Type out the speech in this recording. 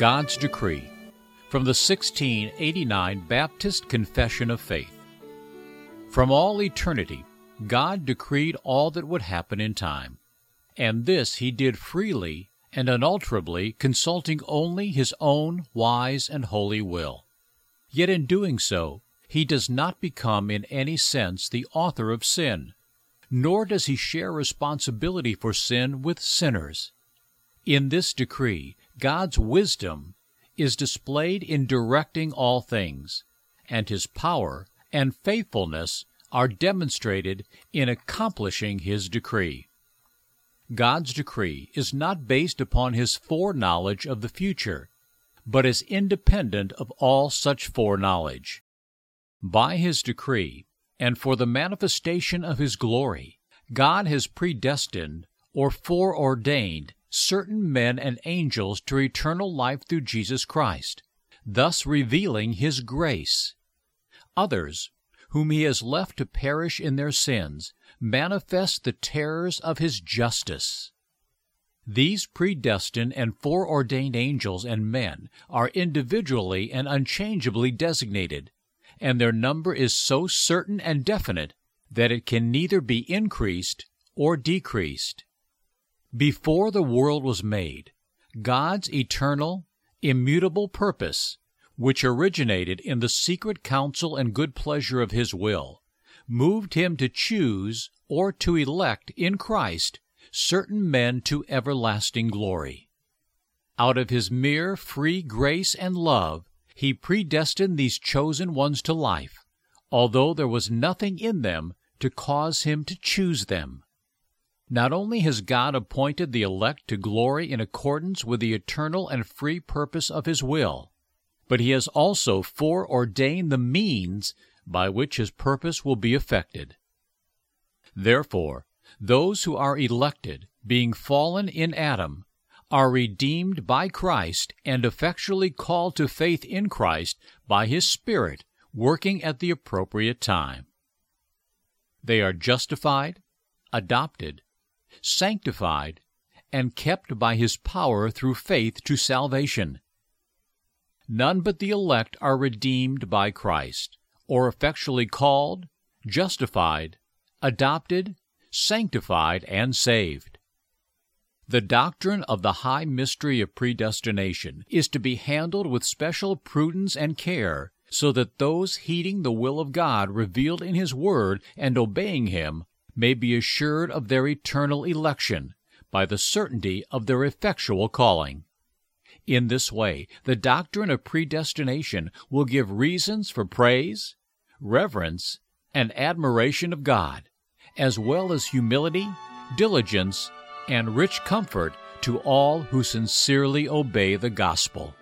God's Decree from the 1689 Baptist Confession of Faith. From all eternity, God decreed all that would happen in time, and this he did freely and unalterably, consulting only his own wise and holy will. Yet in doing so, he does not become in any sense the author of sin, nor does he share responsibility for sin with sinners. In this decree, God's wisdom is displayed in directing all things, and his power and faithfulness are demonstrated in accomplishing his decree. God's decree is not based upon his foreknowledge of the future, but is independent of all such foreknowledge. By his decree, and for the manifestation of his glory, God has predestined or foreordained certain men and angels to eternal life through Jesus Christ, thus revealing his grace. Others, whom he has left to perish in their sins, manifest the terrors of his justice. These predestined and foreordained angels and men are individually and unchangeably designated, and their number is so certain and definite that it can neither be increased or decreased. Before the world was made, God's eternal, immutable purpose, which originated in the secret counsel and good pleasure of His will, moved Him to choose or to elect in Christ certain men to everlasting glory. Out of His mere free grace and love, He predestined these chosen ones to life, although there was nothing in them to cause Him to choose them. Not only has God appointed the elect to glory in accordance with the eternal and free purpose of His will, but He has also foreordained the means by which His purpose will be effected. Therefore, those who are elected, being fallen in Adam, are redeemed by Christ and effectually called to faith in Christ by His Spirit working at the appropriate time. They are justified, adopted, sanctified, and kept by his power through faith to salvation. None but the elect are redeemed by Christ, or effectually called, justified, adopted, sanctified, and saved. The doctrine of the high mystery of predestination is to be handled with special prudence and care, so that those heeding the will of God revealed in His Word and obeying Him may be assured of their eternal election by the certainty of their effectual calling. In this way, the doctrine of predestination will give reasons for praise, reverence, and admiration of God, as well as humility, diligence, and rich comfort to all who sincerely obey the gospel.